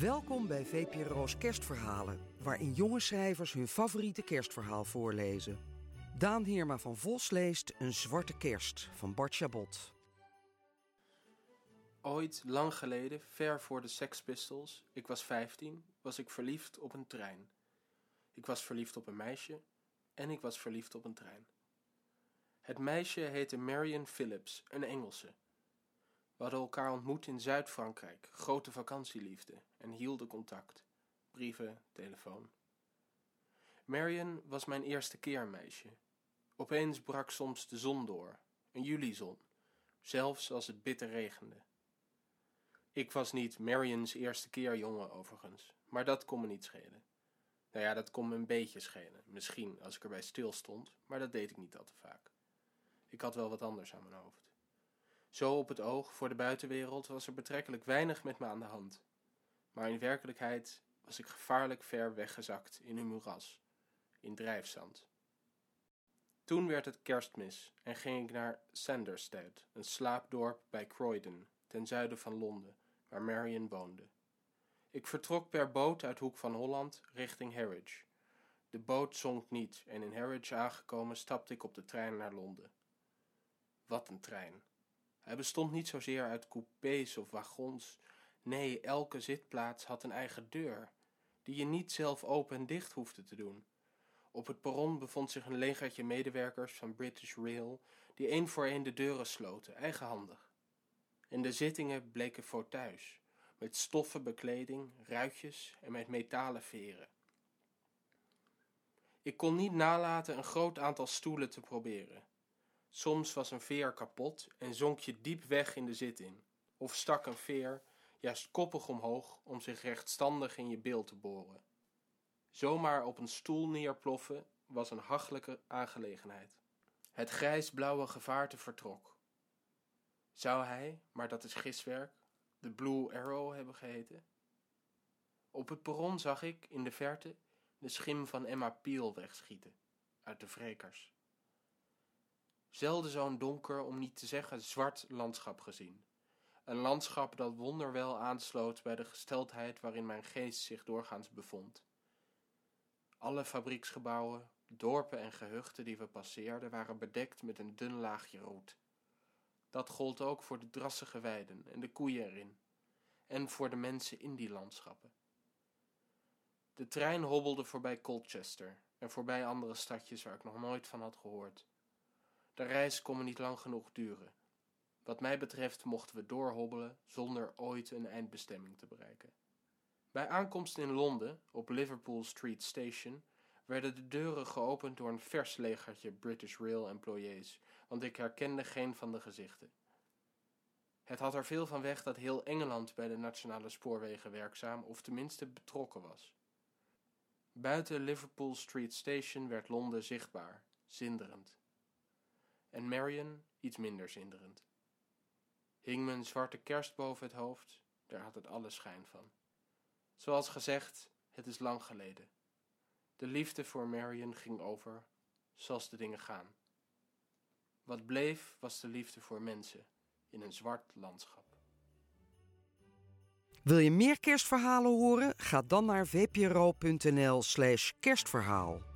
Welkom bij VPRO's Kerstverhalen, waarin jonge schrijvers hun favoriete kerstverhaal voorlezen. Daan Heerma van Vos leest Een Zwarte Kerst van Bart Chabot. Ooit, lang geleden, ver voor de Sex Pistols, ik was 15, was ik verliefd op een trein. Ik was verliefd op een meisje en ik was verliefd op een trein. Het meisje heette Marion Phillips, een Engelse. We hadden elkaar ontmoet in Zuid-Frankrijk, grote vakantieliefde, en hielden contact. Brieven, telefoon. Marion was mijn eerste keermeisje. Opeens brak soms de zon door, een julizon, zelfs als het bitter regende. Ik was niet Marion's eerste keer jongen overigens, maar dat kon me niet schelen. Nou ja, dat kon me een beetje schelen, misschien als ik erbij stil stond, maar dat deed ik niet al te vaak. Ik had wel wat anders aan mijn hoofd. Zo op het oog voor de buitenwereld was er betrekkelijk weinig met me aan de hand. Maar in werkelijkheid was ik gevaarlijk ver weggezakt in een moeras, in drijfzand. Toen werd het kerstmis en ging ik naar Sanderstead, een slaapdorp bij Croydon, ten zuiden van Londen, waar Marion woonde. Ik vertrok per boot uit Hoek van Holland richting Harwich. De boot zonk niet en in Harwich aangekomen stapte ik op de trein naar Londen. Wat een trein! Hij bestond niet zozeer uit coupés of wagons. Nee, elke zitplaats had een eigen deur, die je niet zelf open en dicht hoefde te doen. Op het perron bevond zich een legertje medewerkers van British Rail, die één voor één de deuren sloten, eigenhandig. En de zittingen bleken fauteuils, met stoffen bekleding, ruitjes en met metalen veren. Ik kon niet nalaten een groot aantal stoelen te proberen. Soms was een veer kapot en zonk je diep weg in de zit in, of stak een veer juist koppig omhoog om zich rechtstandig in je beeld te boren. Zomaar op een stoel neerploffen was een hachelijke aangelegenheid. Het grijsblauwe gevaarte vertrok. Zou hij, maar dat is giswerk, de Blue Arrow hebben geheten? Op het perron zag ik in de verte de schim van Emma Peel wegschieten uit de wrekers zelden zo'n donker, om niet te zeggen zwart landschap gezien. Een landschap dat wonderwel aansloot bij de gesteldheid waarin mijn geest zich doorgaans bevond. Alle fabrieksgebouwen, dorpen en gehuchten die we passeerden waren bedekt met een dun laagje roet. Dat gold ook voor de drassige weiden en de koeien erin, en voor de mensen in die landschappen. De trein hobbelde voorbij Colchester en voorbij andere stadjes waar ik nog nooit van had gehoord. De reis kon me niet lang genoeg duren. Wat mij betreft mochten we doorhobbelen zonder ooit een eindbestemming te bereiken. Bij aankomst in Londen, op Liverpool Street Station, werden de deuren geopend door een vers legertje British Rail employees, want ik herkende geen van de gezichten. Het had er veel van weg dat heel Engeland bij de nationale spoorwegen werkzaam of tenminste betrokken was. Buiten Liverpool Street Station werd Londen zichtbaar, zinderend en Marion iets minder zinderend. Hing me een zwarte kerst boven het hoofd, daar had het alle schijn van. Zoals gezegd, het is lang geleden. De liefde voor Marion ging over, zoals de dingen gaan. Wat bleef was de liefde voor mensen in een zwart landschap. Wil je meer kerstverhalen horen? Ga dan naar vpro.nl/slash kerstverhaal.